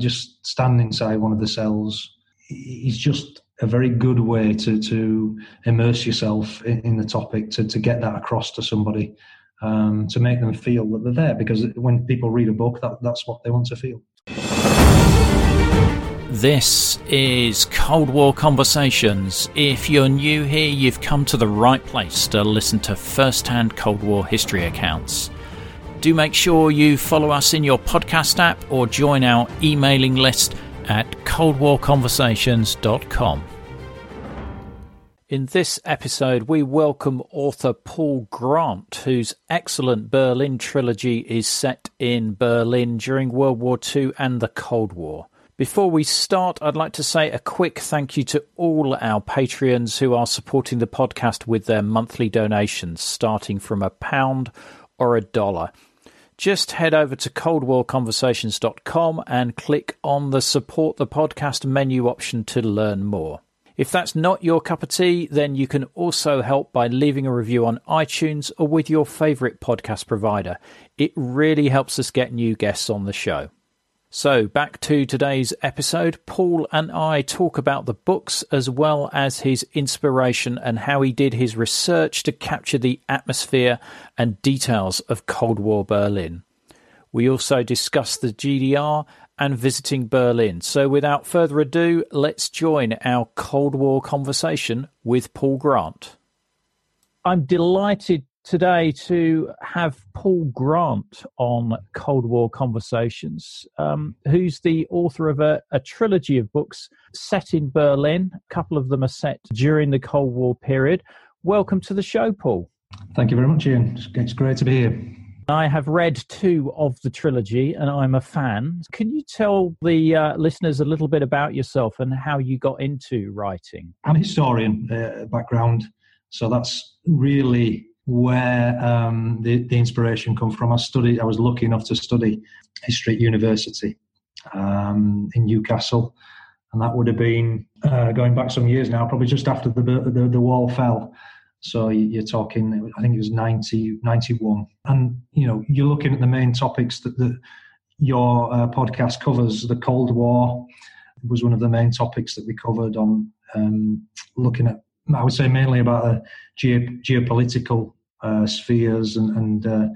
just stand inside one of the cells is just a very good way to to immerse yourself in, in the topic to to get that across to somebody um, to make them feel that they're there because when people read a book that that's what they want to feel this is Cold War Conversations. If you're new here, you've come to the right place to listen to first hand Cold War history accounts. Do make sure you follow us in your podcast app or join our emailing list at coldwarconversations.com. In this episode, we welcome author Paul Grant, whose excellent Berlin trilogy is set in Berlin during World War II and the Cold War. Before we start, I'd like to say a quick thank you to all our Patreons who are supporting the podcast with their monthly donations, starting from a pound or a dollar. Just head over to coldwarconversations.com and click on the support the podcast menu option to learn more. If that's not your cup of tea, then you can also help by leaving a review on iTunes or with your favourite podcast provider. It really helps us get new guests on the show. So, back to today's episode. Paul and I talk about the books as well as his inspiration and how he did his research to capture the atmosphere and details of Cold War Berlin. We also discuss the GDR and visiting Berlin. So, without further ado, let's join our Cold War conversation with Paul Grant. I'm delighted today to have Paul Grant on Cold War Conversations, um, who's the author of a, a, trilogy of books set in Berlin. A couple of them are set during the Cold War period. Welcome to the show, Paul. Thank you very much, Ian. It's great to be here. I have read two of the trilogy and I'm a fan. Can you tell the uh, listeners a little bit about yourself and how you got into writing? I'm a historian uh, background, so that's really where um, the, the inspiration come from. I studied, I was lucky enough to study history at university um, in Newcastle, and that would have been uh, going back some years now, probably just after the, the, the wall fell. So you're talking, I think it was 90, 91. And, you know, you're looking at the main topics that, that your uh, podcast covers. The Cold War was one of the main topics that we covered on um, looking at, I would say mainly about the ge- geopolitical uh, spheres and, and uh,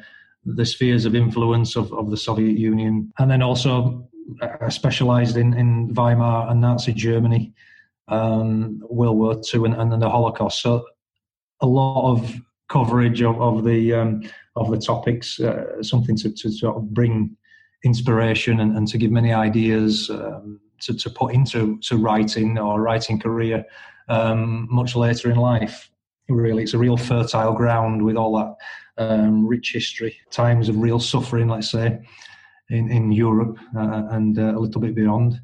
the spheres of influence of, of the Soviet Union. And then also I specialized in, in Weimar and Nazi Germany, um, World War II, and, and then the Holocaust. So a lot of coverage of, of the um, of the topics, uh, something to, to sort of bring inspiration and, and to give many ideas um, to, to put into to writing or writing career um, much later in life really. It's a real fertile ground with all that um, rich history, times of real suffering, let's say, in, in Europe uh, and uh, a little bit beyond.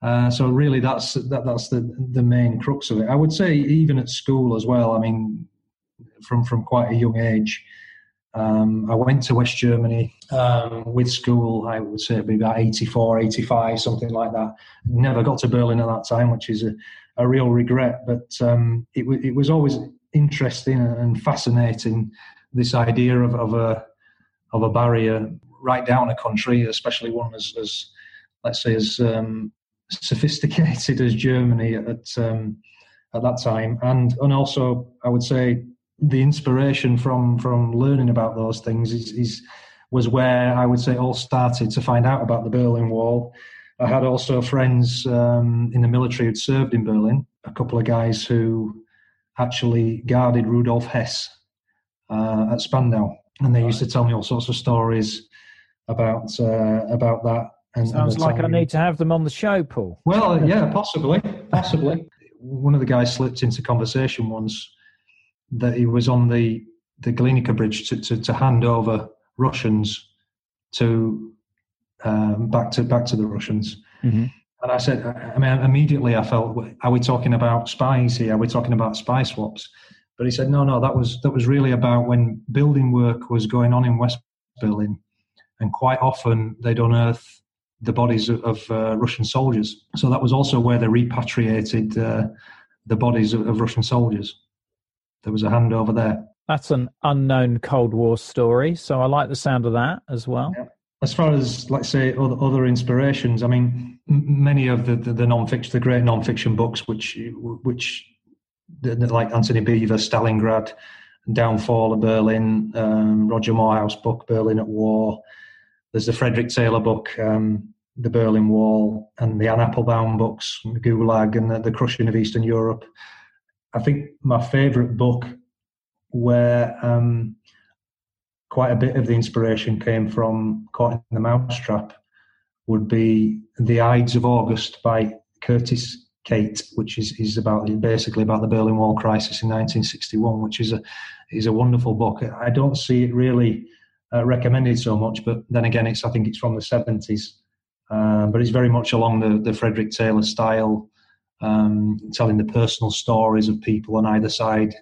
Uh, so really, that's that, that's the the main crux of it. I would say even at school as well. I mean, from from quite a young age, um, I went to West Germany um, with school. I would say it'd be about 84, 85, something like that. Never got to Berlin at that time, which is a, a real regret. But um, it, it was always interesting and fascinating this idea of, of a of a barrier right down a country, especially one as, as let's say as um, sophisticated as Germany at um, at that time, and and also I would say the inspiration from from learning about those things is, is was where I would say all started to find out about the Berlin Wall. I had also friends um, in the military who'd served in Berlin. A couple of guys who actually guarded Rudolf Hess uh, at Spandau, and they used to tell me all sorts of stories about uh, about that. And, Sounds and like I need to have them on the show, Paul. Well, yeah, possibly, possibly. One of the guys slipped into conversation once that he was on the the Glienicke Bridge to, to, to hand over Russians to um, back to back to the Russians. Mm-hmm. And I said, I mean, immediately I felt, are we talking about spies here? Are we talking about spy swaps? But he said, no, no, that was that was really about when building work was going on in West Berlin, and quite often they'd unearth the bodies of, of uh, Russian soldiers. So that was also where they repatriated uh, the bodies of, of, Russian soldiers. There was a handover there. That's an unknown Cold War story, so I like the sound of that as well. Yeah. as far as let's say other, other inspirations, I mean, many of the, the, the non-fiction, the great non-fiction books, which which like Antony Beevor, Stalingrad, Downfall of Berlin, um, Roger Moorhouse book, Berlin at War. There's the Frederick Taylor book, um, The Berlin Wall, and the Anne Applebaum books, Gulag, and the, the Crushing of Eastern Europe. I think my favourite book, where um, quite a bit of the inspiration came from Caught in the Mousetrap would be The Ides of August by Curtis Cate, which is, is about basically about the Berlin Wall crisis in 1961, which is a is a wonderful book. I don't see it really uh, recommended so much, but then again, it's I think it's from the 70s, um, but it's very much along the the Frederick Taylor style, um, telling the personal stories of people on either side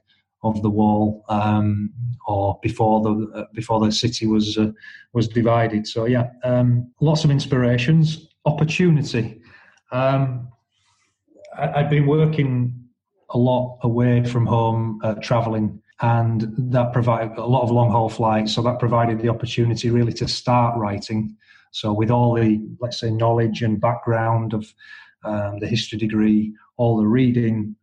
of the wall um, or before the uh, before the city was uh, was divided. So yeah, um, lots of inspirations, opportunity. Um, I, had been working a lot away from home, uh, traveling, and that provided a lot of long haul flights. So that provided the opportunity really to start writing. So with all the let's say knowledge and background of um, the history degree, all the reading,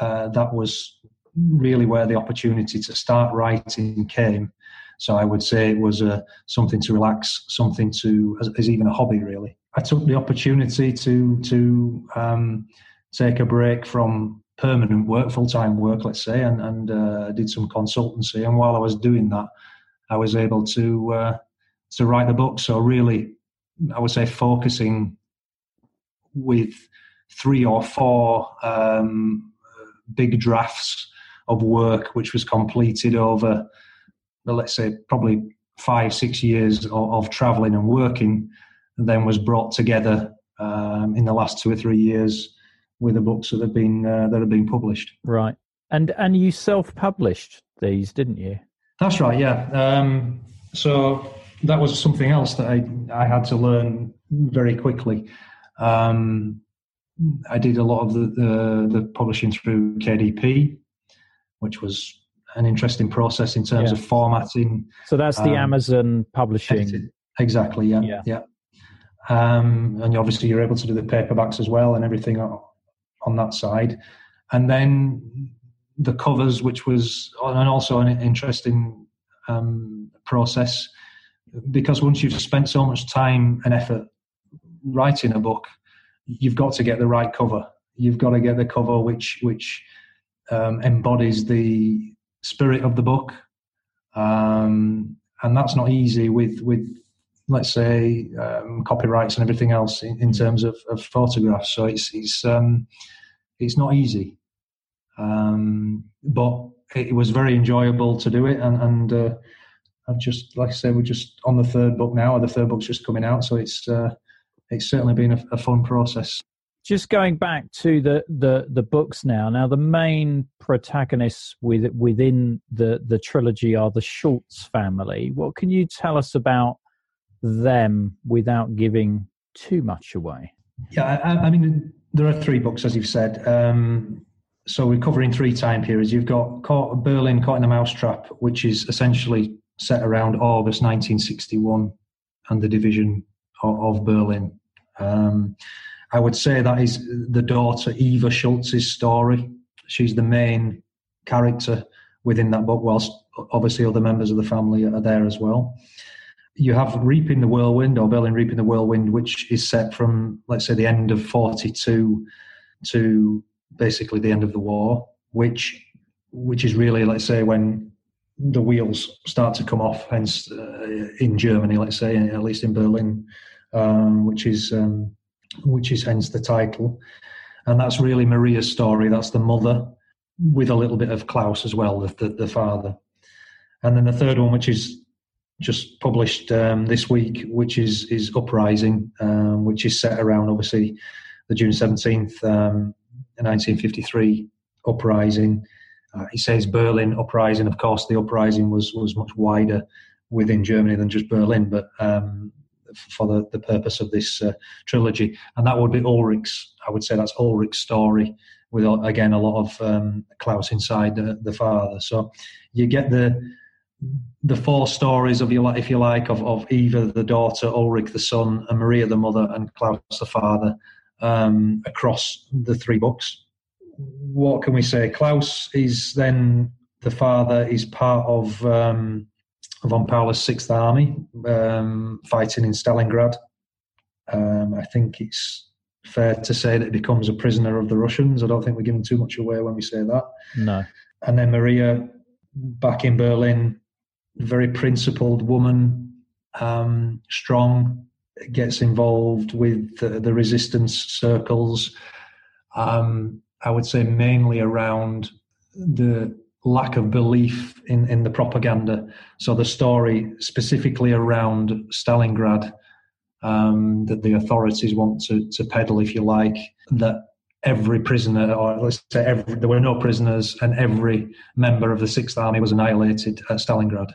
uh, that was really where the opportunity to start writing came. So I would say it was uh, something to relax, something to as, as, even a hobby really. I took the opportunity to to um, take a break from permanent work, full time work, let's say, and and uh, did some consultancy. And while I was doing that, I was able to uh, to write the book. So really, I would say focusing with three or four um, big drafts of work which was completed over, let's say, probably five, six years of, of traveling and working, and then was brought together um, in the last two or three years with the books that have been uh, that have been published. Right, and and you self-published these, didn't you? That's right. Yeah. Um, so that was something else that I I had to learn very quickly. Um, I did a lot of the, the, the publishing through KDP, which was an interesting process in terms yeah. of formatting. So that's the um, Amazon publishing. Edited. Exactly. Yeah. Yeah. yeah. Um, and obviously, you're able to do the paperbacks as well and everything on that side. And then the covers, which was and also an interesting um, process because once you've spent so much time and effort writing a book, you've got to get the right cover. You've got to get the cover which which um, embodies the spirit of the book, um, and that's not easy with with let's say um, copyrights and everything else in, in terms of, of, photographs. So it's it's um, it's not easy, um, but it was very enjoyable to do it, and, and uh, I've just like I said, we're just on the third book now, or the third book's just coming out, so it's uh, it's certainly been a, a fun process just going back to the, the the books now. Now, the main protagonists with, within the the trilogy are the Schultz family. What can you tell us about them without giving too much away? Yeah, I, I mean, there are three books, as you've said. Um, so we're covering three time periods. You've got caught, Berlin Caught in the Mousetrap, which is essentially set around August 1961 and the division of, of Berlin. Um, I would say that is the daughter Eva Schultz's story. She's the main character within that book, whilst obviously other members of the family are there as well. You have Reaping the Whirlwind or Berlin Reaping the Whirlwind, which is set from, let's say, the end of 42 to basically the end of the war, which which is really, let's say, when the wheels start to come off, hence uh, in Germany, let's say, at least in Berlin, um, which is um, which is hence the title. And that's really Maria's story. That's the mother, with a little bit of Klaus as well, the, the, the father. And then the third one, which is just published um, this week, which is is Uprising, um, which is set around obviously the June seventeenth, um, 1953 uprising. Uh, he says Berlin uprising. Of course, the uprising was was much wider within Germany than just Berlin, but um, for the, the purpose of this uh, trilogy, and that would be Ulrich's. I would say that's Ulrich's story with again a lot of um, Klaus inside the, the father. So you get the the four stories of you if you like, of, of Eva the daughter, Ulrich the son, and Maria the mother, and Klaus the father, um, across the three books. What can we say? Klaus is then the father is part of um, von Paulus' Sixth Army, um, fighting in Stalingrad. Um, I think it's fair to say that he becomes a prisoner of the Russians. I don't think we're giving too much away when we say that. No. And then Maria, back in Berlin, very principled woman, um, strong, gets involved with the, the resistance circles. Um, I would say mainly around the lack of belief in, in the propaganda. So the story specifically around Stalingrad um, that the authorities want to, to peddle, if you like, that every prisoner, or let's say every, there were no prisoners, and every member of the Sixth Army was annihilated at Stalingrad.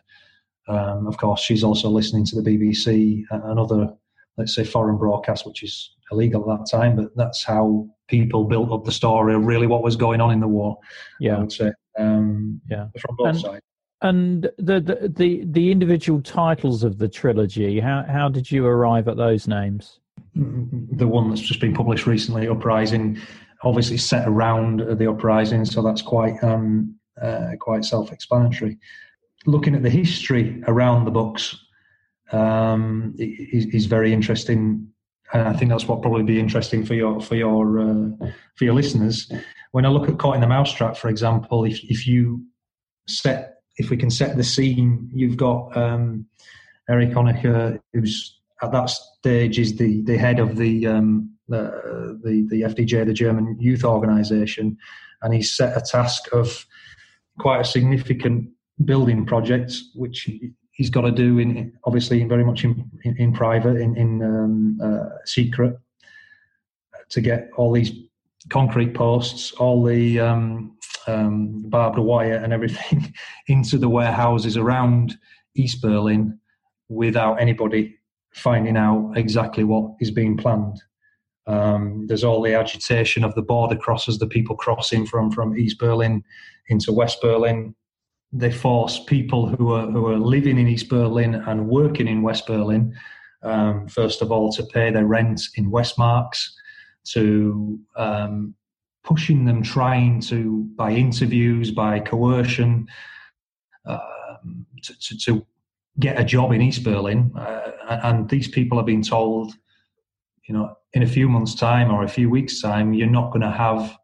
Um, of course, she's also listening to the BBC and other, let's say, foreign broadcasts, which is illegal at that time. But that's how people built up the story of really what was going on in the war. Yeah, I would say. Um, yeah, from both and, sides. And the, the the the individual titles of the trilogy. How how did you arrive at those names? The one that's just been published recently, Uprising, obviously set around the uprising, so that's quite um, uh, quite self-explanatory. Looking at the history around the books um, is, is, very interesting, and I think that's what probably be interesting for your for your uh, for your listeners. When I look at Caught in the Mousetrap, for example, if if you set if we can set the scene, you've got um, Erich Honecker, who's at that stage is the, the head of the, um, the, the, the FDJ, the German youth organisation, and he's set a task of quite a significant building project, which he's got to do in obviously very much in in, in private, in in um, uh, secret, to get all these concrete posts, all the um, um, barbed wire and everything into the warehouses around East Berlin without anybody finding out exactly what is being planned. Um, there's all the agitation of the border crossers, the people crossing from, from East Berlin into West Berlin. They force people who are who are living in East Berlin and working in West Berlin, um, first of all, to pay their rent in Westmarks, to um, pushing them, trying to, by interviews, by coercion, um, to, to, to, get a job in East Berlin. Uh, and these people are being told, you know, in a few months' time or a few weeks' time, you're not going to have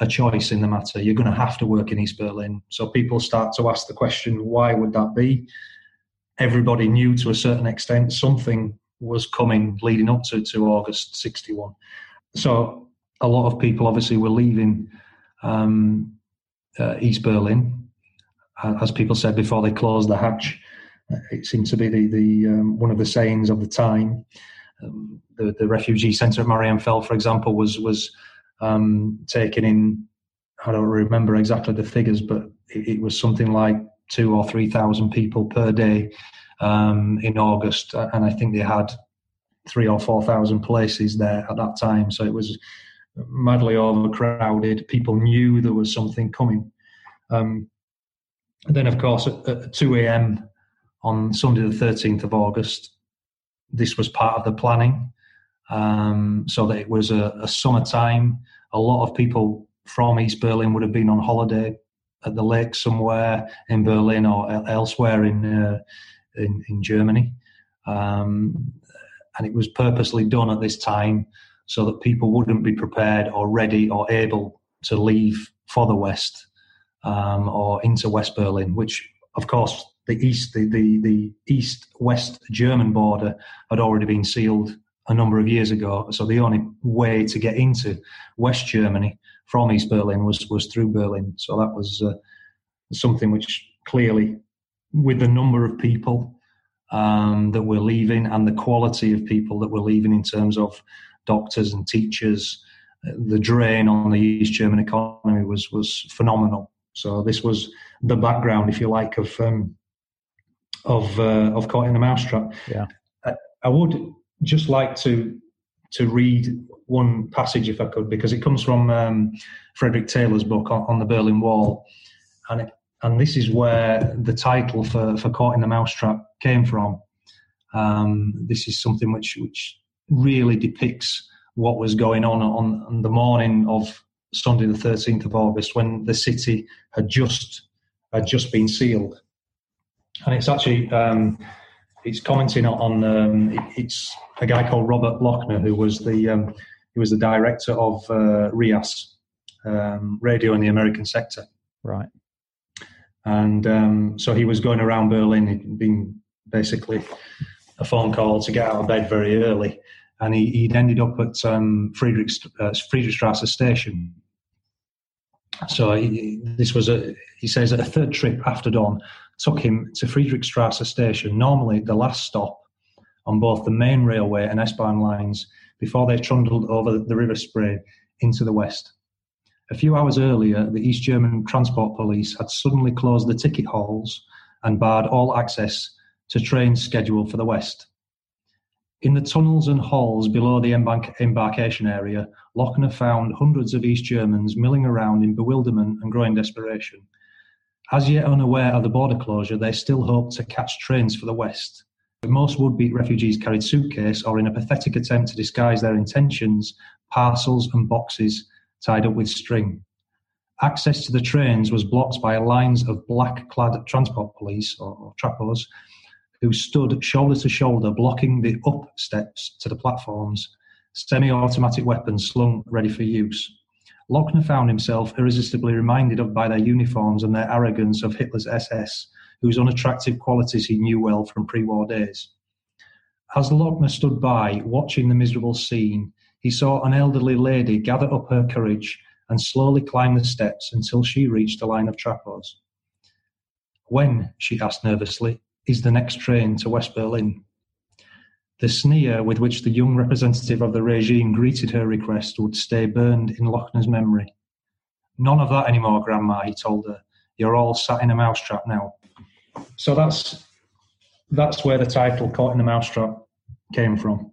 a choice in the matter. You're going to have to work in East Berlin. So people start to ask the question, why would that be? Everybody knew to a certain extent something was coming leading up to, to August 61. So a lot of people obviously were leaving um, uh, East Berlin, as people said before they closed the hatch. It seemed to be the, the um, one of the sayings of the time. Um, the, the refugee centre at Marienfelde, for example, was was um, taken in. I don't remember exactly the figures, but it, it was something like two or three thousand people per day um, in August, and I think they had three or four thousand places there at that time. So it was madly overcrowded. People knew there was something coming. Um, then, of course, at, at 2 a.m. on Sunday, the 13th of August, this was part of the planning. Um, so that it was a, a summertime. A lot of people from East Berlin would have been on holiday at the lake somewhere in Berlin or elsewhere in uh, in, in, Germany, um, and it was purposely done at this time so that people wouldn't be prepared or ready or able to leave for the West um, or into West Berlin, which, of course, the east the, the, the east west German border had already been sealed a number of years ago. So the only way to get into West Germany from East Berlin was was through Berlin. So that was uh, something which clearly, with the number of people um, that were leaving and the quality of people that were leaving in terms of doctors and teachers. The drain on the East German economy was was phenomenal. So this was the background, if you like, of um, of uh, of caught in a mousetrap. Yeah, I, I, would just like to to read one passage, if I could, because it comes from um, Frederick Taylor's book on, on, the Berlin Wall, and it, and this is where the title for, for Caught in the Mousetrap came from. Um, this is something which, which really depicts what was going on, on on the morning of Sunday, the 13th of August, when the city had just had just been sealed. And it's actually um, it's commenting on um, it's a guy called Robert Lochner who was the um, he was the director of uh, RIAS um, radio in the American sector. Right. And um, so he was going around Berlin. He'd been basically a phone call to get out of bed very early, and he, he'd ended up at um, Friedrich, uh, Friedrichstrasse station. So he, this was a he says a third trip after dawn took him to Friedrichstrasse station, normally the last stop on both the main railway and S-Bahn lines before they trundled over the River Spree into the west. A few hours earlier, the East German transport police had suddenly closed the ticket halls and barred all access to trains scheduled for the west. In the tunnels and halls below the embarkation area, Lochner found hundreds of East Germans milling around in bewilderment and growing desperation. As yet unaware of the border closure, they still hoped to catch trains for the West. Most would be refugees carried suitcase or, in a pathetic attempt to disguise their intentions, parcels and boxes tied up with string. Access to the trains was blocked by lines of black clad transport police, or, or who stood shoulder to shoulder, blocking the up steps to the platforms, semi automatic weapons slung ready for use. Lochner found himself irresistibly reminded of by their uniforms and their arrogance of Hitler's SS, whose unattractive qualities he knew well from pre war days. As Lochner stood by, watching the miserable scene, he saw an elderly lady gather up her courage and slowly climb the steps until she reached a line of trapos. When, she asked nervously, is the next train to West Berlin? The sneer with which the young representative of the regime greeted her request would stay burned in Lochner's memory. None of that anymore, Grandma, he told her. You're all sat in a mousetrap now. So that's that's where the title "Caught in the Mousetrap" came from.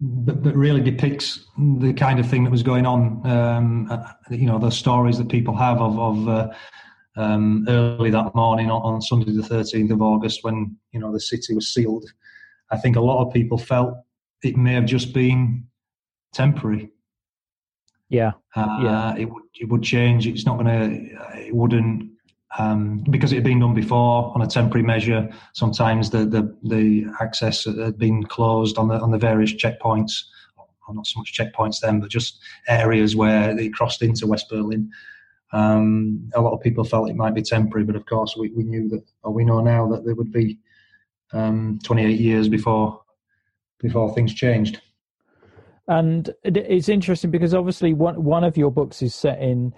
But, really depicts the kind of thing that was going on. Um, uh, you know, the stories that people have of, of uh, um, early that morning on, on Sunday, the 13th of August, when you know the city was sealed I think a lot of people felt it may have just been temporary. Yeah, uh, yeah. It would it would change. It's not going to. It wouldn't um, because it had been done before on a temporary measure. Sometimes the the, the access had been closed on the on the various checkpoints. Or not so much checkpoints then, but just areas where they crossed into West Berlin. Um, a lot of people felt it might be temporary, but of course we, we knew that, or we know now that there would be um, 28 years before before things changed. And it's interesting because obviously one one of your books is set in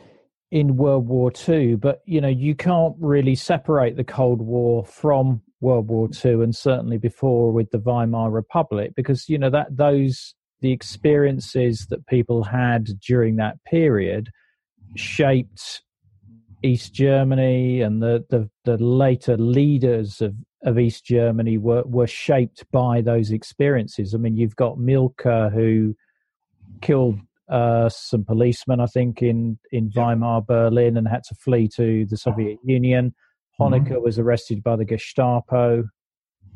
in World War Two, but you know you can't really separate the Cold War from World War Two, and certainly before with the Weimar Republic, because you know that those the experiences that people had during that period shaped East Germany and the, the, the later leaders of, of East Germany were, were shaped by those experiences. I mean, you've got Mielke who killed uh, some policemen, I think, in, in Weimar, Berlin, and had to flee to the Soviet Union. Honecker mm-hmm. was arrested by the Gestapo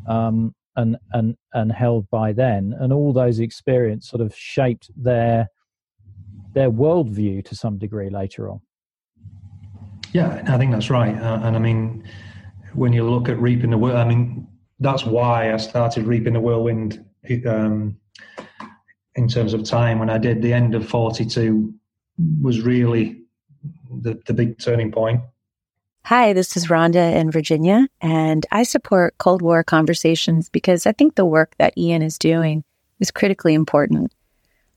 um, and, and, and held by then. And all those experiences sort of shaped their, their worldview to some degree later on. Yeah, I think that's right. Uh, and I mean, when you look at reaping the whirlwind, I mean, that's why I started reaping the whirlwind um, in terms of time. When I did the end of 42 was really the, the big turning point. Hi, this is Rhonda in Virginia, and I support Cold War conversations because I think the work that Ian is doing is critically important.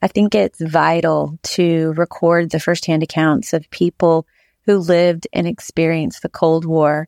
I think it's vital to record the firsthand accounts of people who lived and experienced the Cold War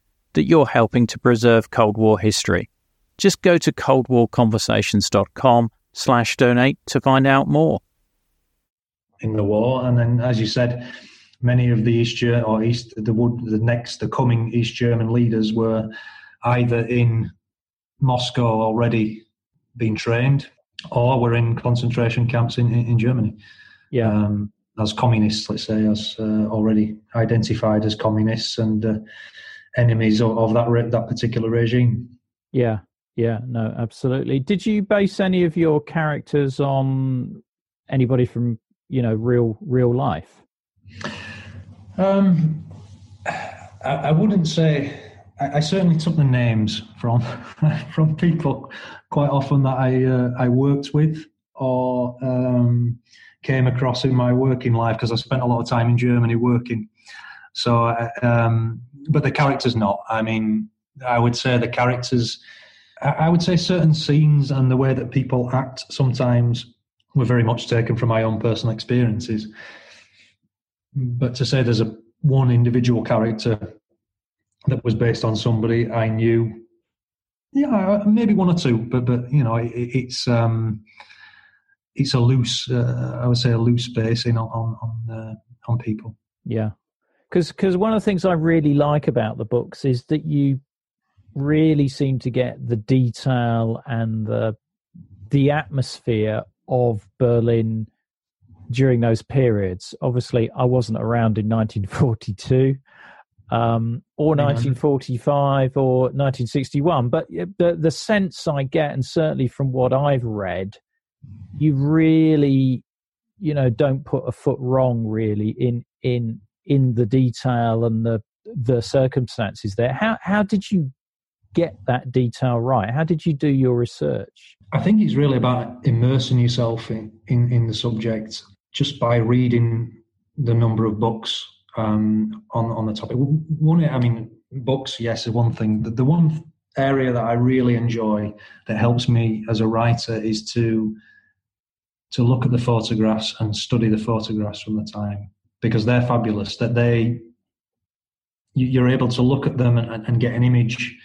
that you're helping to preserve Cold War history. Just go to coldwarconversations.com slash donate to find out more. In the war, and then as you said, many of the East or East the would the next the coming East German leaders were either in Moscow already being trained or were in concentration camps in, in, in Germany. Yeah. Um, as communists, let's say, as uh, already identified as communists and uh, enemies of, of, that re- that particular regime. Yeah, yeah, no, absolutely. Did you base any of your characters on anybody from you know real real life? Um, I, I wouldn't say. I, I, certainly took the names from from people quite often that I uh, I worked with or um, came across in my working life because I spent a lot of time in Germany working. So, uh, um, but the characters not. I mean, I would say the characters. I would say certain scenes and the way that people act sometimes were very much taken from my own personal experiences. But to say there's a one individual character that was based on somebody I knew, yeah, maybe one or two, but but you know, it, it's um, it's a loose, uh, I would say, a loose basing on on on, uh, on people. Yeah, because because one of the things I really like about the books is that you really seem to get the detail and the the atmosphere of Berlin during those periods. Obviously, I wasn't around in 1942 um, or 1945 or 1961, but the the sense I get, and certainly from what I've read, you really, you know, don't put a foot wrong really in in in the detail and the the circumstances there. How how did you get that detail right? How did you do your research? I think it's really about immersing yourself in, in, in the subject just by reading the number of books um, on on the topic. One, I mean, books, yes, is one thing. The, the one area that I really enjoy that helps me as a writer is to to look at the photographs and study the photographs from the time because they're fabulous. That they you're able to look at them and, and get an image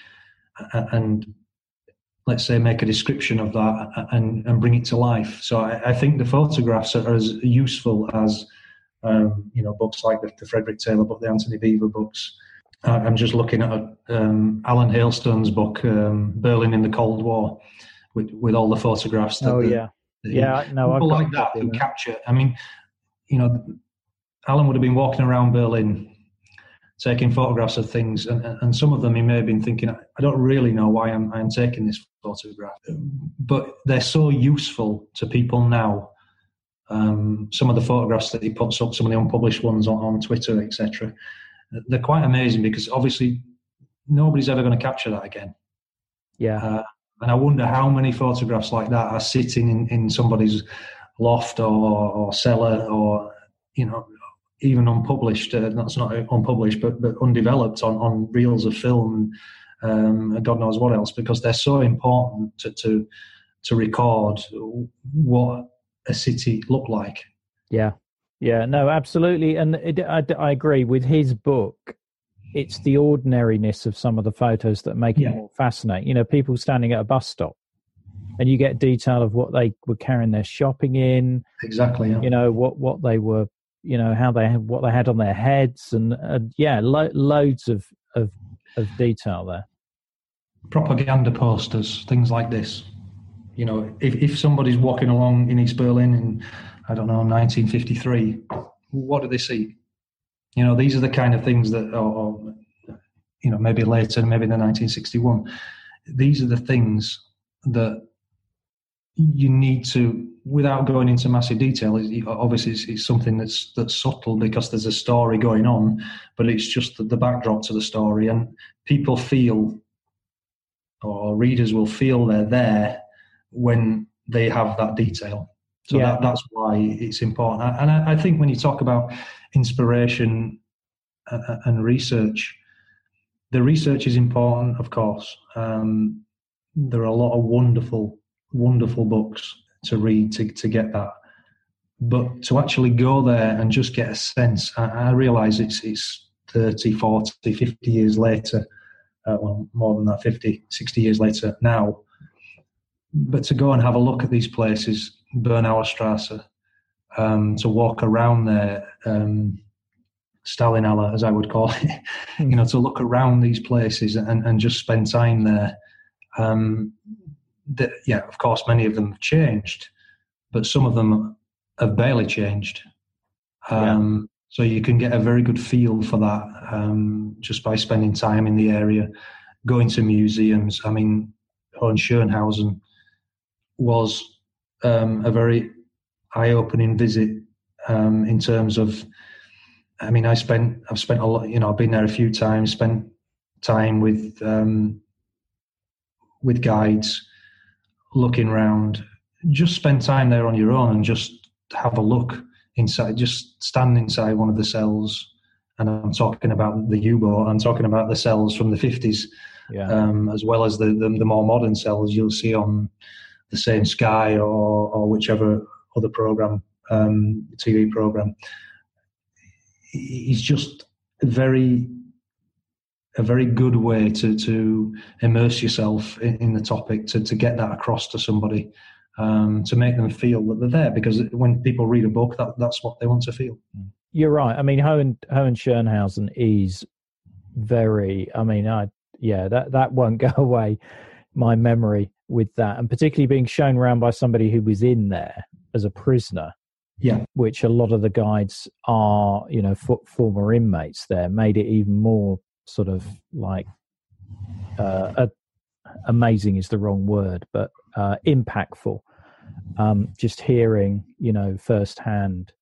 and let's say make a description of that and, and bring it to life. So I, I think the photographs are as useful as um, you know books like the, the, Frederick Taylor book, the Antony Beevor books. I'm just looking at um, Alan Hailstone's book, um, Berlin in the Cold War, with with all the photographs. That oh yeah, the, yeah. No, people like that who capture. I mean, you know, Alan would have been walking around Berlin taking photographs of things, and, and some of them he may have been thinking, I don't really know why I'm, I'm taking this photograph, but they're so useful to people now. Um, some of the photographs that he puts up, some of the unpublished ones on, on Twitter, etc., they're quite amazing because obviously nobody's ever going to capture that again. Yeah. Uh, and I wonder how many photographs like that are sitting in, in somebody's loft or, or cellar or you know even unpublished. Uh, that's not unpublished, but but undeveloped on on reels of film, um, God knows what else, because they're so important to to to record what a city looked like. Yeah, yeah, no, absolutely, and it, I, I agree with his book. It's the ordinariness of some of the photos that make yeah. it more fascinating. You know, people standing at a bus stop and you get detail of what they were carrying their shopping in exactly yeah. you know what what they were you know how they what they had on their heads and uh, yeah lo- loads of, of of detail there. Propaganda posters things like this. You know if, if somebody's walking along in east berlin in i don't know 1953 what do they see? You know these are the kind of things that or, you know maybe later maybe in the 1961 these are the things that you need to without going into massive detail, obviously it's, it's, something that's that's subtle because there's a story going on, but it's just the, the backdrop to the story, and people feel, or readers will feel they're there when they have that detail. So yeah. that, that's why it's important. And I, I, think when you talk about inspiration and research, the research is important, of course. Um, there are a lot of wonderful, wonderful books to read to, to get that. But to actually go there and just get a sense, I, I realize it's, it's 30, 40, 50 years later. uh, well, more than that, 50, 60 years later now. But to go and have a look at these places, Bernauer Strasse, um, to walk around there, um, as I would call it, you know, to look around these places and, and just spend time there. Um, that, yeah, of course, many of them have changed, but some of them have barely changed. Um, yeah. So you can get a very good feel for that um, just by spending time in the area, going to museums. I mean, Hohenschönhausen was um, a very eye-opening visit um, in terms of. I mean, I spent I've spent a lot. You know, I've been there a few times. Spent time with um, with guides, looking around. Just spend time there on your own and just have a look inside, just stand inside one of the cells. And I'm talking about the U-boat. I'm talking about the cells from the 50s, yeah. um, as well as the, the, the more modern cells you'll see on the same Sky or or whichever other program, um, TV program. It's just very a very good way to to immerse yourself in, in the topic to to get that across to somebody um, to make them feel that they're there because when people read a book, that, that's what they want to feel. You're right. I mean, Hohen, Hohenschönhausen is very, I mean, I, yeah, that, that won't go away, my memory with that. And particularly being shown around by somebody who was in there as a prisoner. Yeah. Which a lot of the guides are, you know, former inmates there, made it even more sort of like uh, a, amazing is the wrong word, but uh, impactful. Um, just hearing, you know, firsthand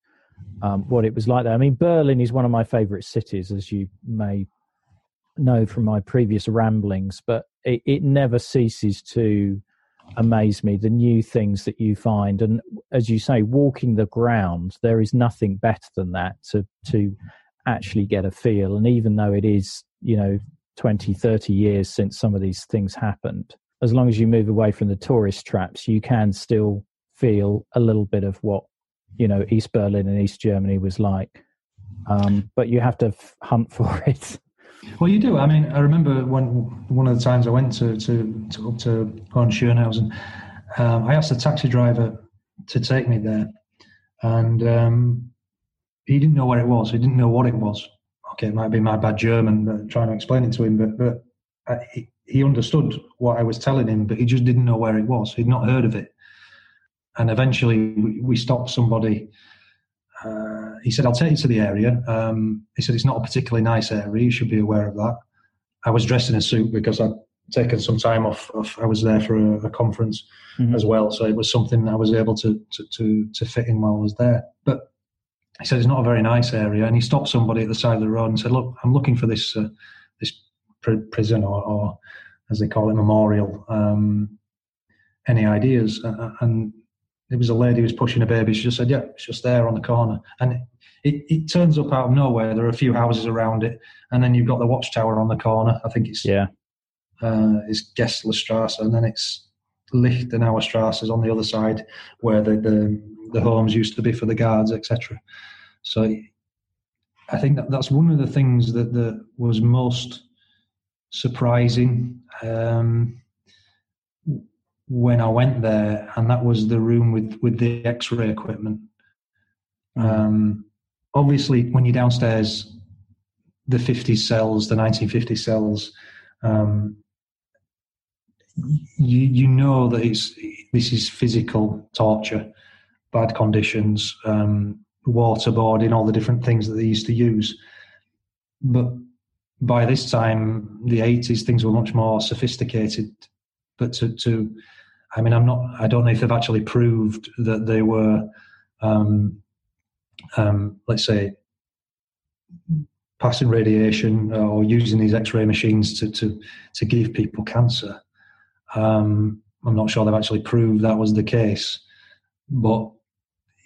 um, what it was like there. I mean, Berlin is one of my favorite cities, as you may know from my previous ramblings, but it, it never ceases to amaze me the new things that you find and as you say walking the ground there is nothing better than that to to actually get a feel and even though it is you know 20 30 years since some of these things happened as long as you move away from the tourist traps, you can still feel a little bit of what you know East Berlin and East Germany was like. Um, but you have to f- hunt for it. Well, you do. I mean, I remember when one of the times I went to to, to up to Hohenschönhausen, um, I asked the taxi driver to take me there, and um, he didn't know where it was. He didn't know what it was. Okay, it might be my bad German, trying to explain it to him, but but uh, he, he understood what I was telling him, but he just didn't know where it was. He'd not heard of it. And eventually, we, we stopped somebody. Uh, he said, "I'll take you to the area." Um, he said, "It's not a particularly nice area. You should be aware of that." I was dressed in a suit because I'd taken some time off. off I was there for a, a conference mm-hmm. as well, so it was something I was able to, to to to fit in while I was there. But he said it's not a very nice area, and he stopped somebody at the side of the road and said, "Look, I'm looking for this uh, this pr- prison or, or, as they call it, memorial. Um, any ideas? Uh, and it was a lady who was pushing a baby. She just said, "Yeah, it's just there on the corner." And it, it turns up out of nowhere. There are a few houses around it, and then you've got the watchtower on the corner. I think it's yeah, uh, it's Genslerstrasse, and then it's Lichtenauerstrasse is on the other side where the, the the homes used to be for the guards, etc. So I think that that's one of the things that, that was most surprising um, when I went there, and that was the room with with the X-ray equipment. Mm. Um, obviously, when you're downstairs, the 50 cells, the 1950 cells, um, you you know that it's this is physical torture, bad conditions, um, waterboarding, all the different things that they used to use. But by this time, the 80s, things were much more sophisticated. But to, to I mean, I'm not, I don't know if they've actually proved that they were, um, um, let's say, passing radiation or using these X-ray machines to to to give people cancer. Um, I'm not sure they've actually proved that was the case, but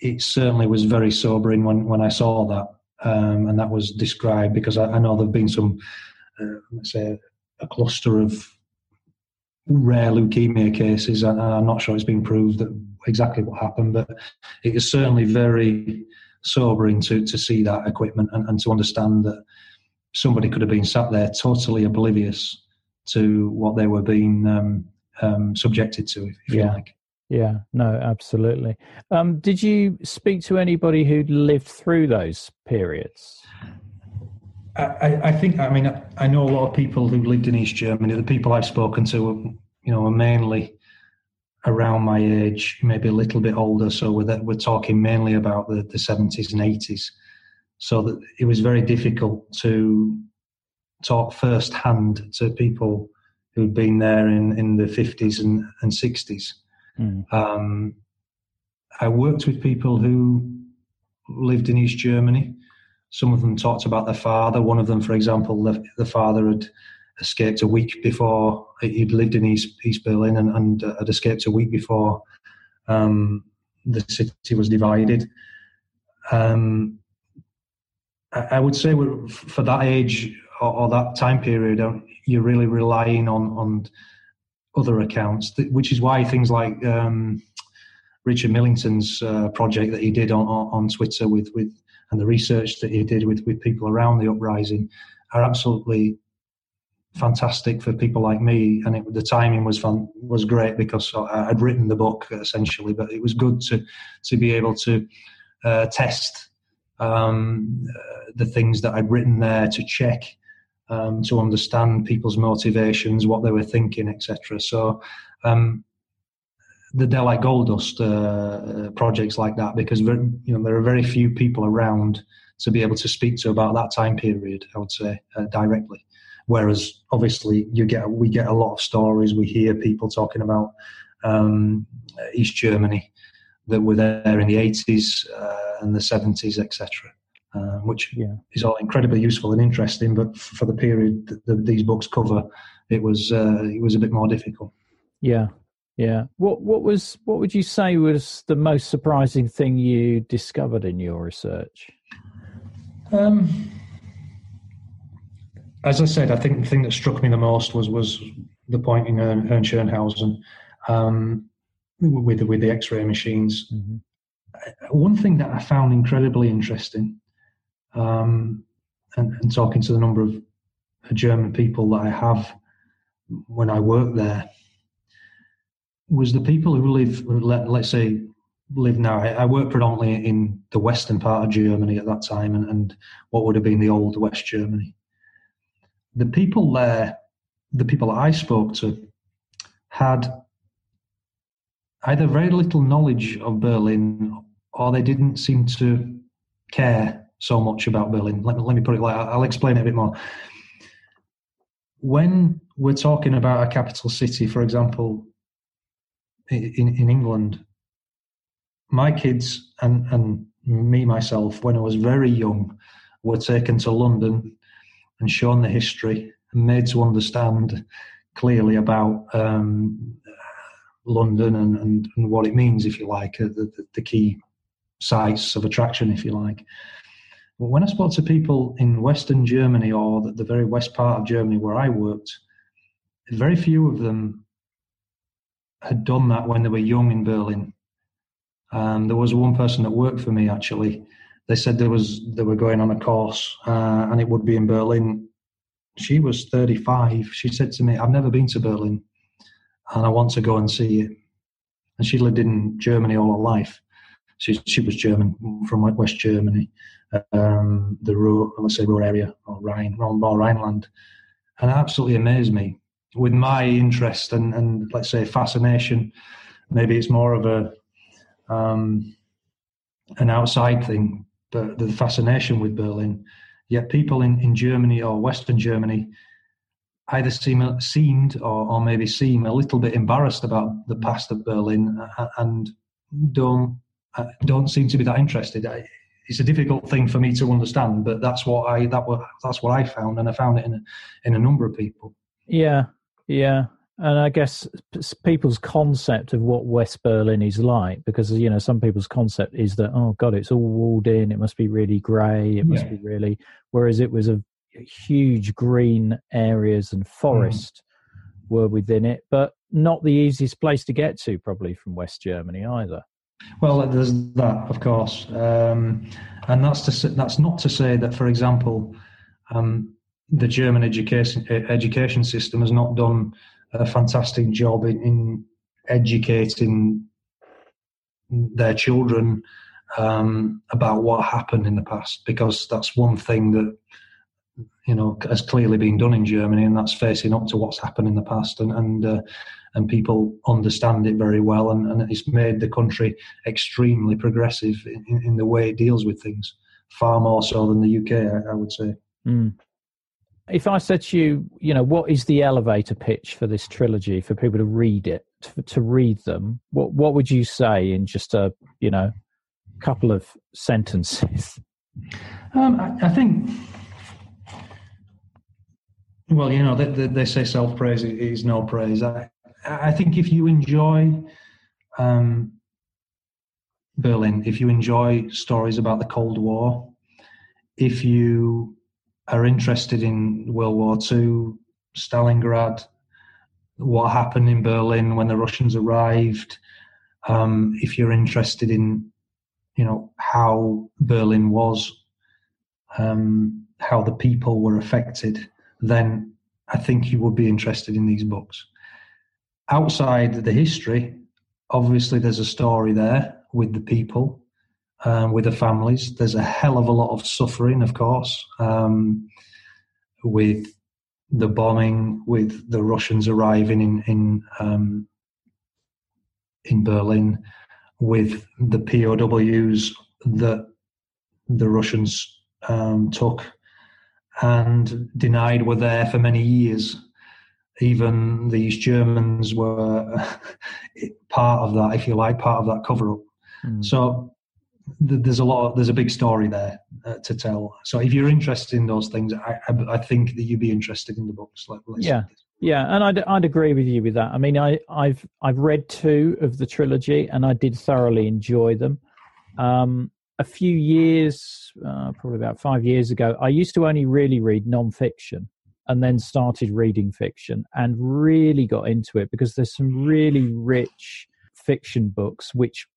it certainly was very sobering when when I saw that um, and that was described because I, I know there've been some, uh, let's say, a cluster of rare leukemia cases, and I'm not sure it's been proved that exactly what happened, but it is certainly very sobering to to see that equipment and, and to understand that somebody could have been sat there totally oblivious to what they were being um, um, subjected to, if, if Yeah. you like. Yeah, no, absolutely. Um, did you speak to anybody who'd lived through those periods? I, I- think, I mean, I- know a lot of people who lived in East Germany. The people I've spoken to, you know, are mainly around my age, maybe a little bit older. So we're, we're talking mainly about the, the 70s and 80s. So that it was very difficult to talk firsthand to people who'd been there in, in the 50s and, and 60s. Mm. Um, I worked with people who lived in East Germany. Some of them talked about their father. One of them, for example, the, the father had escaped a week before he'd lived in East, East Berlin and, and uh, had escaped a week before um, the city was divided. Um, I, I would say for that age or, or that time period, um, you're really relying on on other accounts, th- which is why things like um, Richard Millington's uh, project that he did on, on, Twitter with, with and the research that he did with, with people around the uprising are absolutely fantastic for people like me. And it, the timing was fun, was great because I, I'd written the book essentially, but it was good to to be able to uh, test um, uh, the things that I'd written there to check um, to understand people's motivations, what they were thinking, etc. So um, the Delhi Gold Dust uh, projects like that, because you know there are very few people around to be able to speak to about that time period. I would say uh, directly. Whereas obviously you get we get a lot of stories. We hear people talking about um, East Germany that were there in the 80s uh, and the 70s, etc uh, which Yeah. is all incredibly useful and interesting. But for the period that the, these books cover, it was uh, it was a bit more difficult. Yeah, yeah. What what was what would you say was the most surprising thing you discovered in your research? Um, as I said, I think the thing that struck me the most was was the point in Ern, Schönhausen um, with the, with the X-ray machines. Mm-hmm. One thing that I found incredibly interesting, um, and, and talking to the number of German people that I have when I work there, was the people who live, let, let's say, live now. I, I work predominantly in the western part of Germany at that time, and, and what would have been the old West Germany. The people there, the people I spoke to, had either very little knowledge of Berlin or they didn't seem to care so much about Berlin. Let me, let me put it like I'll explain it a bit more. When we're talking about a capital city, for example, in, in England, my kids and, and me myself, when I was very young, were taken to London and shown the history and made to understand clearly about um, London and, and, and, what it means, if you like, uh, the, the, the, key sites of attraction, if you like. But when I spoke to people in Western Germany or the, the very west part of Germany where I worked, very few of them had done that when they were young in Berlin. Um, there was one person that worked for me actually. They said there was they were going on a course uh, and it would be in Berlin. She was 35. She said to me, "I've never been to Berlin, and I want to go and see it." And she lived in Germany all her life. She she was German from West Germany, um, the Ruhr, let's say Ruhr area or Rhine, Rhineland, and absolutely amazed me with my interest and, and let's say fascination. Maybe it's more of a um, an outside thing, but the fascination with Berlin. Yet people in, in Germany or Western Germany either seem seemed or, or maybe seem a little bit embarrassed about the past of Berlin and don't don't seem to be that interested. It's a difficult thing for me to understand, but that's what I that was that's what I found, and I found it in a, in a number of people. Yeah, yeah, and I guess people's concept of what West Berlin is like, because you know some people's concept is that oh god, it's all walled in, it must be really grey, it must yeah. be really. Whereas it was a huge green areas and forest mm. were within it, but not the easiest place to get to probably from West Germany either. Well, there's that, of course, um, and that's to that's not to say that, for example, um, the German education education system has not done a fantastic job in, in educating their children um, about what happened in the past, because that's one thing that you know has clearly been done in Germany, and that's facing up to what's happened in the past, and and uh, and people understand it very well, and, and it's made the country extremely progressive in, in, the way it deals with things, far more so than the UK, I, I would say. Mm. If I said to you, you know, what is the elevator pitch for this trilogy for people to read it, to, to read them? What what would you say in just a you know couple of sentences? Um, I, I think well, you know, they, they say self praise is no praise. I, I think if you enjoy um, Berlin, if you enjoy stories about the Cold War, if you are interested in World War II, Stalingrad, what happened in Berlin when the Russians arrived, um, if you're interested in, you know, how Berlin was, um, how the people were affected, then I think you would be interested in these books outside the history, obviously there's a story there with the people, um, with the families. There's a hell of a lot of suffering, of course, um, with the bombing, with the Russians arriving in in um, in Berlin, with the POWs that the Russians um, took and denied were there for many years even these Germans were part of that, if you like, part of that cover up. Mm. So th- there's a lot, of, there's a big story there uh, to tell. So if you're interested in those things, I, I, I think that you'd be interested in the books. Like, yeah, yeah, and I'd I'd agree with you with that. I mean, I I've I've read two of the trilogy, and I did thoroughly enjoy them. Um, a few years, uh, probably about five years ago, I used to only really read non-fiction and then started reading fiction and really got into it because there's some really rich fiction books which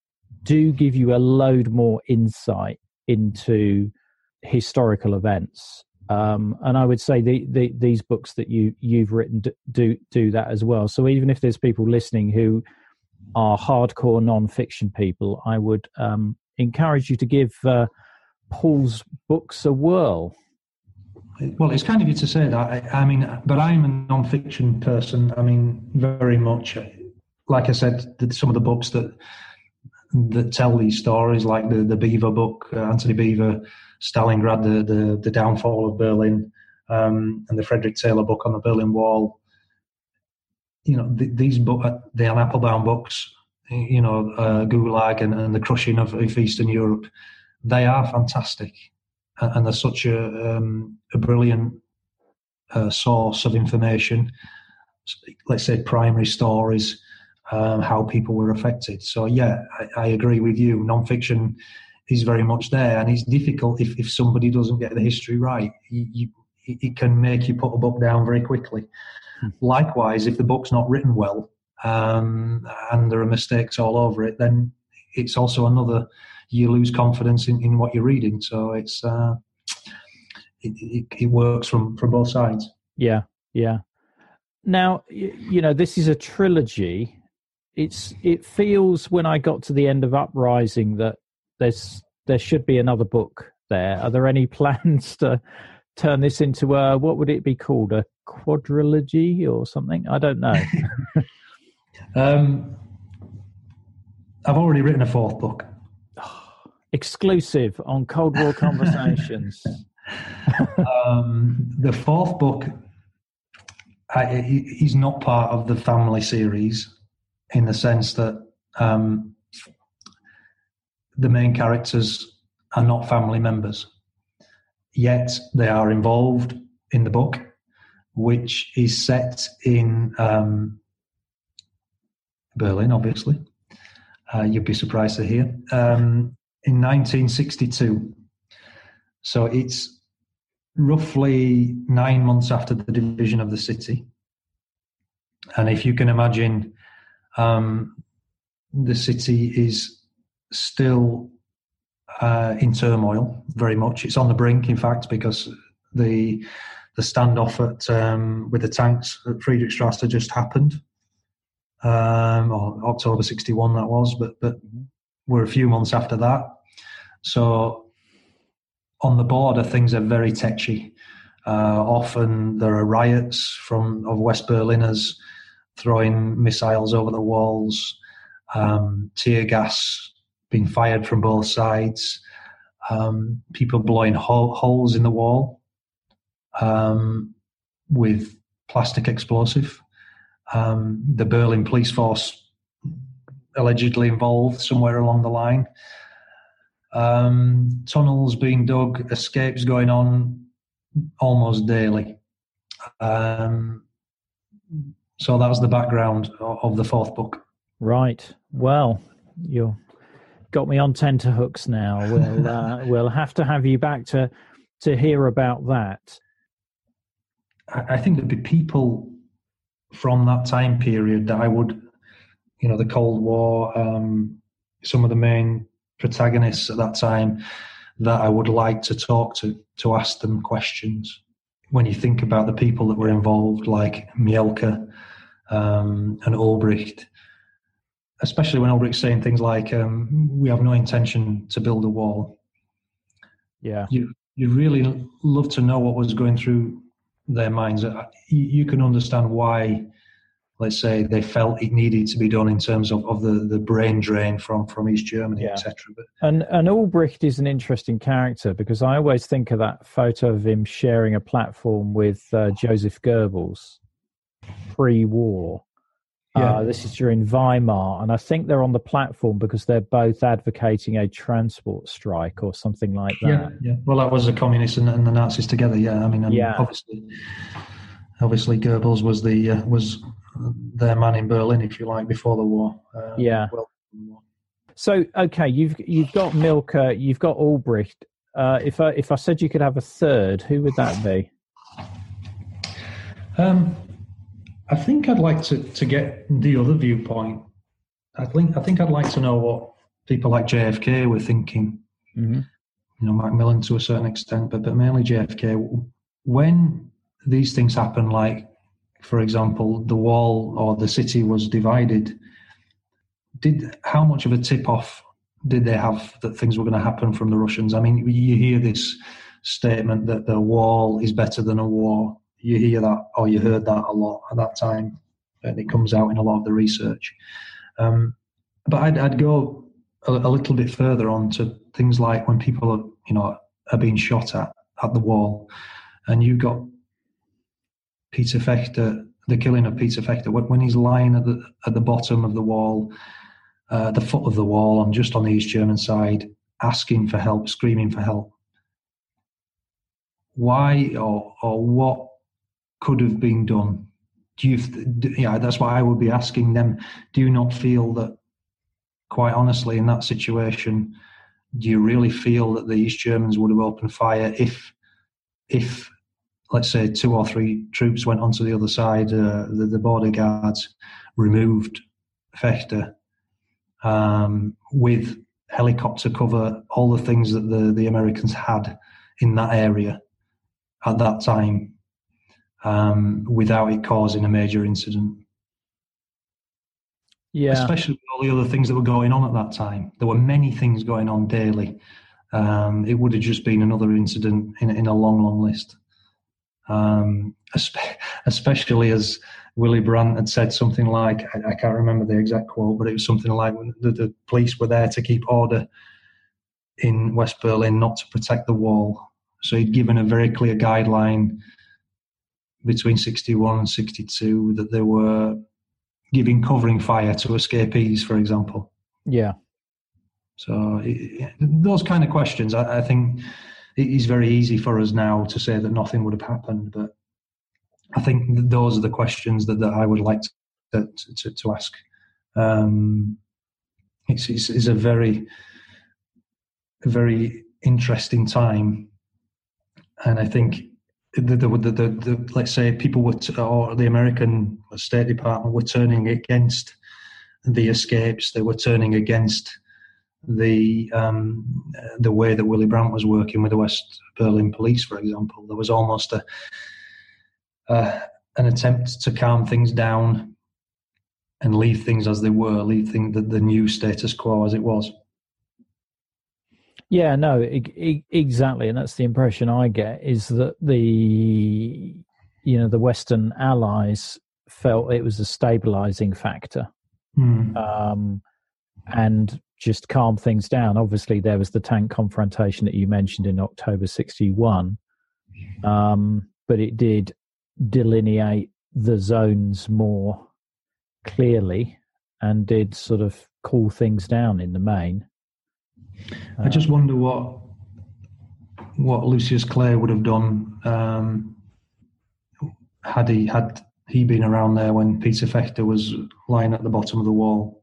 do give you a load more insight into historical events um, and I would say the, the, these books that you you've written do do that as well. So even if there's people listening who are hardcore non-fiction people, I would um, encourage you to give uh, Paul's books a whirl well, it's kind of you to say that. I, I mean, but I'm a non-fiction person. I mean, very much. Like I said, some of the books that that tell these stories, like the the Beevor book, uh, Antony Beevor, Stalingrad, the the, the downfall of Berlin, um, and the Frederick Taylor book on the Berlin Wall. You know, th- these book, uh, the Anne Applebaum books, you know, uh, Gulag and, and the crushing of, of Eastern Europe, they are fantastic and they're such a, um, a brilliant uh, source of information. Let's say primary stories, um, how people were affected. So yeah, I, I, agree with you. Nonfiction is very much there, and it's difficult if, if somebody doesn't get the history right. You, you, it can make you put a book down very quickly. Hmm. Likewise, if the book's not written well um, and there are mistakes all over it, then it's also another you lose confidence in, in what you're reading. So it's uh, it, it, it works from from both sides. Yeah, yeah. Now you know this is a trilogy. It's it feels when I got to the end of Uprising that there's there should be another book there. Are there any plans to turn this into a what would it be called a quadrilogy or something? I don't know. um, I've already written a fourth book exclusive on Cold War Conversations. um, the fourth book is not part of the family series in the sense that um, the main characters are not family members, yet they are involved in the book, which is set in um, Berlin, obviously. Uh, you'd be surprised to hear. Um, in 1962. So it's roughly nine months after the division of the city. And if you can imagine, um, the city is still uh, in turmoil very much. It's on the brink, in fact, because the the standoff at um, with the tanks at Friedrichstrasse just happened, um, or October '61 that was, but but we're a few months after that. So on the border, things are very tetchy. Uh, often there are riots from of West Berliners throwing missiles over the walls, um, tear gas being fired from both sides, um, people blowing ho- holes in the wall um, with plastic explosive. Um, the Berlin police force allegedly involved somewhere along the line. Um, tunnels being dug, escapes going on almost daily. Um, so that was the background of the fourth book. Right. Well, you got me on tenterhooks now. We'll uh, we'll have to have you back to to hear about that. I think there'd be people from that time period that I would, you know, the Cold War, um, some of the main protagonists at that time that I would like to talk to to ask them questions. When you think about the people that were involved, like Mielke um, and Ulbricht, especially when Ulbricht's saying things like, um, "We have no intention to build a wall." Yeah, you you really love to know what was going through their minds. Uh, you can understand why let's say they felt it needed to be done in terms of, of the, the brain drain from, from East Germany, yeah. etc. But and and Ulbricht is an interesting character because I always think of that photo of him sharing a platform with uh, Joseph Goebbels pre-war. Yeah. Uh, this is during Weimar, and I think they're on the platform because they're both advocating a transport strike or something like that. Yeah, yeah. Well, that was the communists and, and the Nazis together. Yeah, I mean, yeah. obviously, obviously, Goebbels was the uh, was their man in Berlin, if you like, before the war. Uh, yeah. Well, so okay, you've you've got Mielke, you've got Ulbricht. Uh, if I if I said you could have a third, who would that be? Um, I think I'd like to, to get the other viewpoint. I think I think I'd like to know what people like JFK were thinking. Mm-hmm. You know, Macmillan to a certain extent, but but mainly JFK. When these things happen, like for example, the wall or the city was divided, did how much of a tip off did they have that things were going to happen from the Russians? I mean, you hear this statement that the wall is better than a war. You hear that, or you heard that a lot at that time, and it comes out in a lot of the research. Um, but I'd, I'd go a, a, little bit further on to things like when people are, you know, are being shot at at the wall, and you've got Peter Fechter, the killing of Peter Fechter, when he's lying at the at the bottom of the wall, uh, the foot of the wall, on just on the East German side, asking for help, screaming for help. Why or or what could have been done? Do you? Yeah, that's why I would be asking them. Do you not feel that? Quite honestly, in that situation, do you really feel that the East Germans would have opened fire if if let's say two or three troops went onto the other side, uh, the, the, border guards removed Fechter um, with helicopter cover, all the things that the, the Americans had in that area at that time um, without it causing a major incident. Yeah. Especially with all the other things that were going on at that time. There were many things going on daily. Um, it would have just been another incident in, in a long, long list um, especially as Willy Brandt had said something like, I, I, can't remember the exact quote, but it was something like the, the police were there to keep order in West Berlin, not to protect the wall. So he'd given a very clear guideline between 61 and 62 that they were giving covering fire to escapees, for example. Yeah. So it, those kind of questions, I, I think it is very easy for us now to say that nothing would have happened, but I think those are the questions that, that I would like to, to, to ask. Um, it's, it's, it's, a very, a very interesting time, and I think the, the, the, the let's say people were t- or the American State Department were turning against the escapes. They were turning against the um, the way that Willy Brandt was working with the West Berlin police, for example. There was almost a uh, an attempt to calm things down and leave things as they were, leave things, the, the new status quo as it was. Yeah, no, e- exactly, and that's the impression I get is that the you know the Western allies felt it was a stabilizing factor, mm. um, and just calm things down. Obviously, there was the tank confrontation that you mentioned in October '61, um, but it did delineate the zones more clearly and did sort of cool things down in the main. I just um, wonder what what Lucius Clay would have done um, had he had he been around there when Peter Fechter was lying at the bottom of the wall.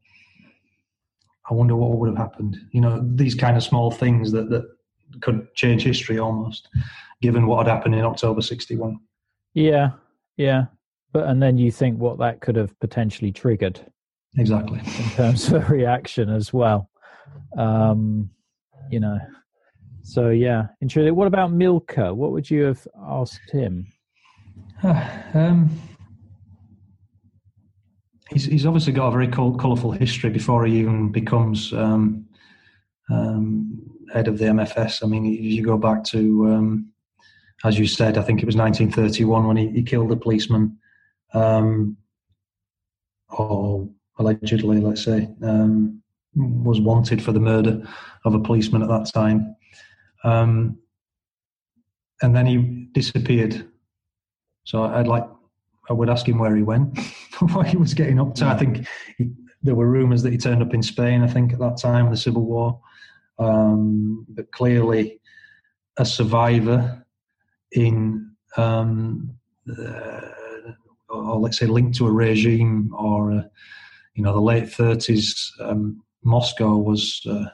I wonder what would have happened. You know, these kind of small things that that could change history almost, given what had happened in October '61. Yeah, yeah, but and then you think what that could have potentially triggered. Exactly. In terms of reaction as well. Um, you know. So yeah, interesting. What about Mielke? What would you have asked him? um, he's he's obviously got a very colourful history before he even becomes um, um, head of the MFS. I mean, if you go back to, um, as you said, I think it was 1931 when he, he killed a policeman, um, or allegedly, let's say, um, was wanted for the murder of a policeman at that time. Um, and then he disappeared. So I'd like, I would ask him where he went, what he was getting up to. I think he, there were rumours that he turned up in Spain. I think at that time, the Civil War, um, but clearly a survivor in, um, uh, or let's say, linked to a regime or, a, you know, the late 30s. Um, Moscow was uh,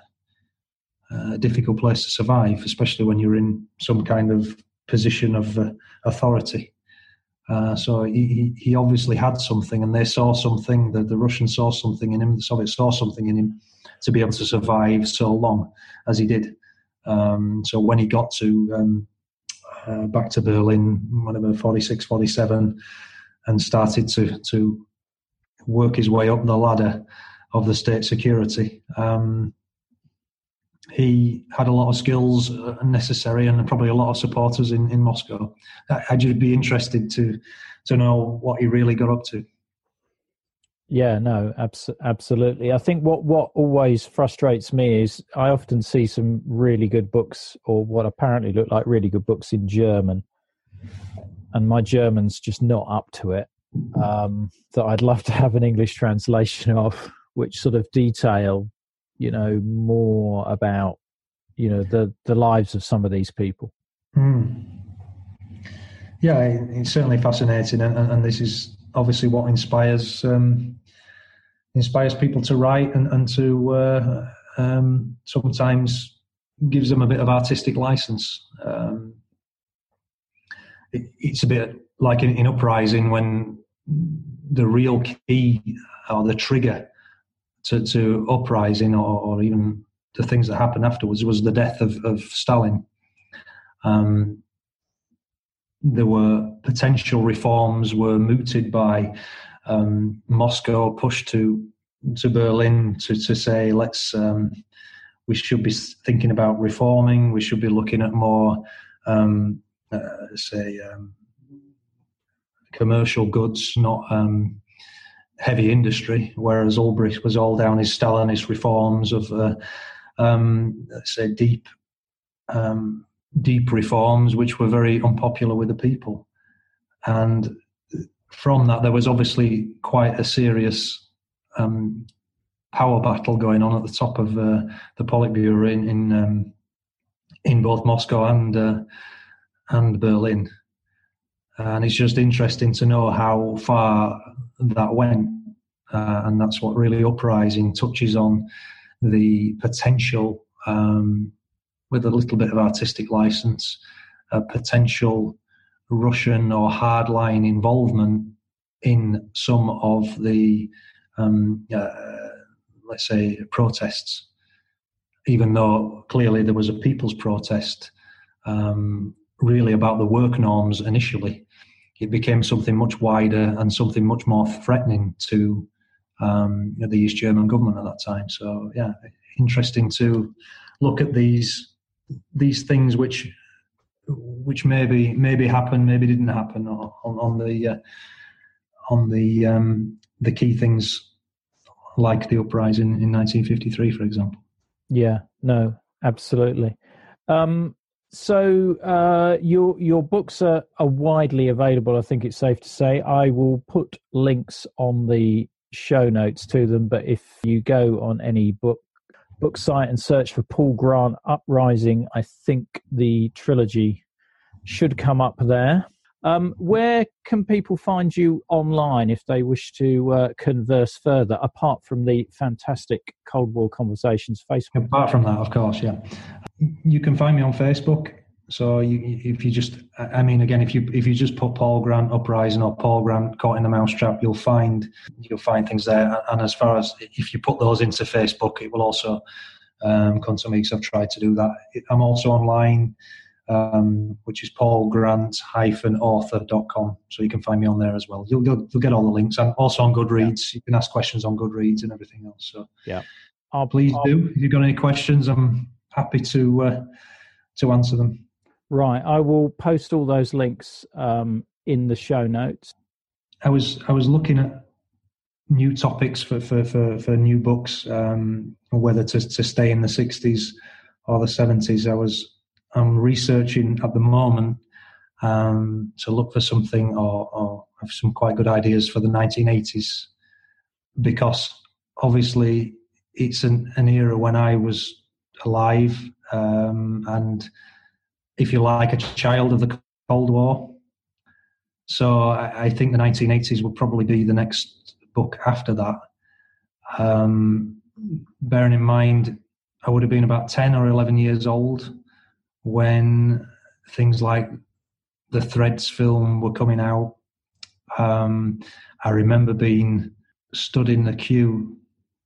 a difficult place to survive, especially when you're in some kind of position of uh, authority. Uh, so he, he obviously had something, and they saw something. The, the Russians saw something in him. The Soviets saw something in him to be able to survive so long as he did. Um, so when he got to um, uh, back to Berlin, whatever 46, 47, and started to to work his way up the ladder of the state security. Um, he had a lot of skills uh, necessary and probably a lot of supporters in, in Moscow. I'd just be interested to to know what he really got up to. Yeah, no, abs- absolutely. I think what what always frustrates me is I often see some really good books or what apparently look like really good books in German, and my German's just not up to it. Um, that I'd love to have an English translation of which sort of detail, you know, more about, you know, the the lives of some of these people. Mm. Yeah, it's certainly fascinating, and, and, this is obviously what inspires um, inspires people to write and, and to uh, um, sometimes gives them a bit of artistic license. Um, it, it's a bit like in, in Uprising when the real key or the trigger to, to uprising or, or, even the things that happened afterwards was the death of, of Stalin. Um, there were potential reforms were mooted by um, Moscow pushed to to Berlin to, to say let's um, we should be thinking about reforming. We should be looking at more um, uh, say um, commercial goods, not um, heavy industry, whereas Ulbricht was all down his Stalinist reforms of, uh, um, let's say, deep, um, deep reforms, which were very unpopular with the people. And from that, there was obviously quite a serious um, power battle going on at the top of uh, the Politburo in in, um, in both Moscow and uh, and Berlin. And it's just interesting to know how far that went. Uh, and that's what really uprising touches on the potential, um, with a little bit of artistic license, a potential Russian or hardline involvement in some of the, um, uh, let's say, protests. Even though clearly there was a people's protest, um, really about the work norms initially, it became something much wider and something much more threatening to um, the East German government at that time. So yeah, interesting to look at these these things which which maybe maybe happened, maybe didn't happen on, on the uh, on the um, the key things like the uprising in 1953, for example. Yeah, no, absolutely. Um, so uh, your your books are, are widely available. I think it's safe to say. I will put links on the show notes to them. But if you go on any book book site and search for Paul Grant Uprising, I think the trilogy should come up there. Um, where can people find you online if they wish to uh, converse further, apart from the fantastic Cold War Conversations Facebook? Apart from that, of course, yeah. You can find me on Facebook. So you, if you just, I mean, again, if you if you just put Paul Grant Uprising or Paul Grant Caught in the Mousetrap, you'll find you'll find things there. And as far as if you put those into Facebook, it will also um, come to me because I've tried to do that. I'm also online um, which is paulgrant-author.com. So you can find me on there as well. You'll, you'll, you'll get all the links. and also on Goodreads. Yeah. You can ask questions on Goodreads and everything else. So yeah, I'll, please I'll, do. If you've got any questions, I'm happy to uh, to answer them. Right, I will post all those links um, in the show notes. I was I was looking at new topics for for for, for new books, um, whether to to stay in the '60s or the '70s. I was I'm researching at the moment um, to look for something or, or have some quite good ideas for the 1980s because obviously it's an, an era when I was alive um, and if you like a child of the Cold War. So I, I think the 1980s will probably be the next book after that. Um, bearing in mind, I would have been about 10 or 11 years old when things like the Threads film were coming out. Um, I remember being stood in the queue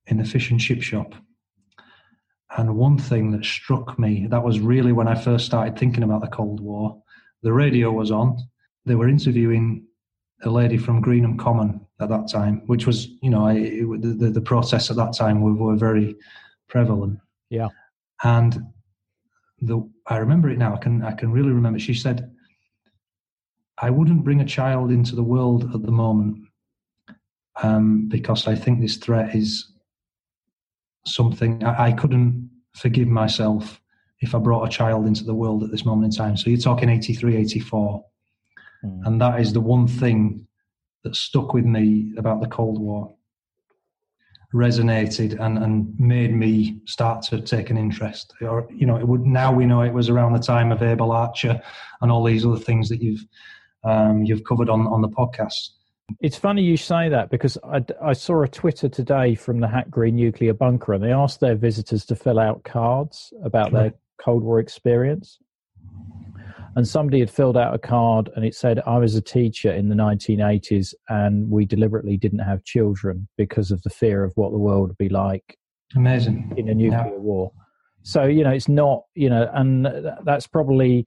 in the fish and chip shop. And one thing that struck me, that was really when I first started thinking about the Cold War. The radio was on. They were interviewing a lady from Greenham Common at that time, which was, you know, it, the, the protests at that time were, were very prevalent. Yeah. And the I remember it now. I can I can really remember. She said, "I wouldn't bring a child into the world at the moment um, because I think this threat is something I, I, couldn't forgive myself if I brought a child into the world at this moment in time." So you're talking 83, 84. Mm. and that is the one thing that stuck with me about the Cold War resonated and, and made me start to take an interest. Or you know, it would now we know it was around the time of Able Archer and all these other things that you've um, you've covered on on the podcast. It's funny you say that because I, I saw a Twitter today from the Hack Green Nuclear Bunker, and they asked their visitors to fill out cards about their Cold War experience and somebody had filled out a card and it said i was a teacher in the 1980s and we deliberately didn't have children because of the fear of what the world would be like amazing in a nuclear yeah. war so you know it's not you know and that's probably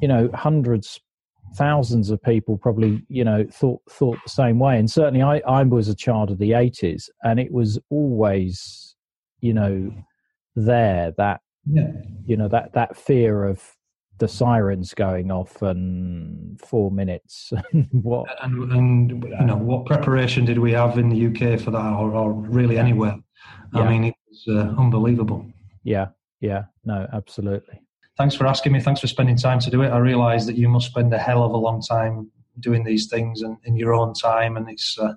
you know hundreds thousands of people probably you know thought thought the same way and certainly i i was a child of the 80s and it was always you know there that yeah. you know that that fear of the sirens going off and four minutes. what and, and, you know what preparation did we have in the UK for that, or, or really anywhere? Yeah. I mean, it was uh, unbelievable. Yeah, yeah, no, absolutely. Thanks for asking me. Thanks for spending time to do it. I realise that you must spend a hell of a long time doing these things and in your own time, and it's. Uh,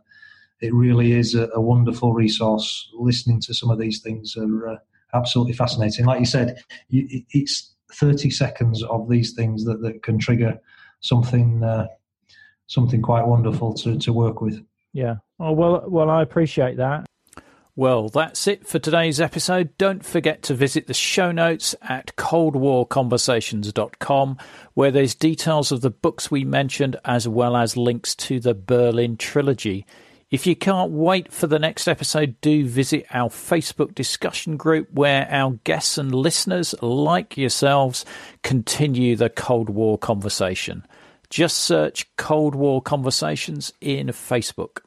it really is a, a, wonderful resource. Listening to some of these things are uh, absolutely fascinating. Like you said, you, it's 30 seconds of these things that, that can trigger something uh, something quite wonderful to, to work with. Yeah. Oh, well, well, I appreciate that. Well, that's it for today's episode. Don't forget to visit the show notes at coldwarconversations.com, where there's details of the books we mentioned as well as links to the Berlin trilogy. If you can't wait for the next episode, do visit our Facebook discussion group where our guests and listeners, like yourselves, continue the Cold War conversation. Just search Cold War Conversations in Facebook.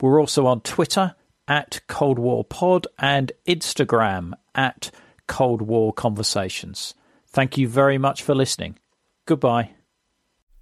We're also on Twitter at Cold War Pod and Instagram at Cold War Conversations. Thank you very much for listening. Goodbye.